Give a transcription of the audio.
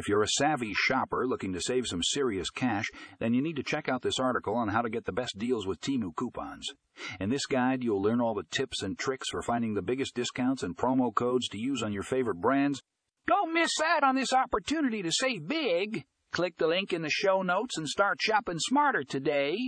If you're a savvy shopper looking to save some serious cash, then you need to check out this article on how to get the best deals with Temu coupons. In this guide, you'll learn all the tips and tricks for finding the biggest discounts and promo codes to use on your favorite brands. Don't miss out on this opportunity to save big. Click the link in the show notes and start shopping smarter today.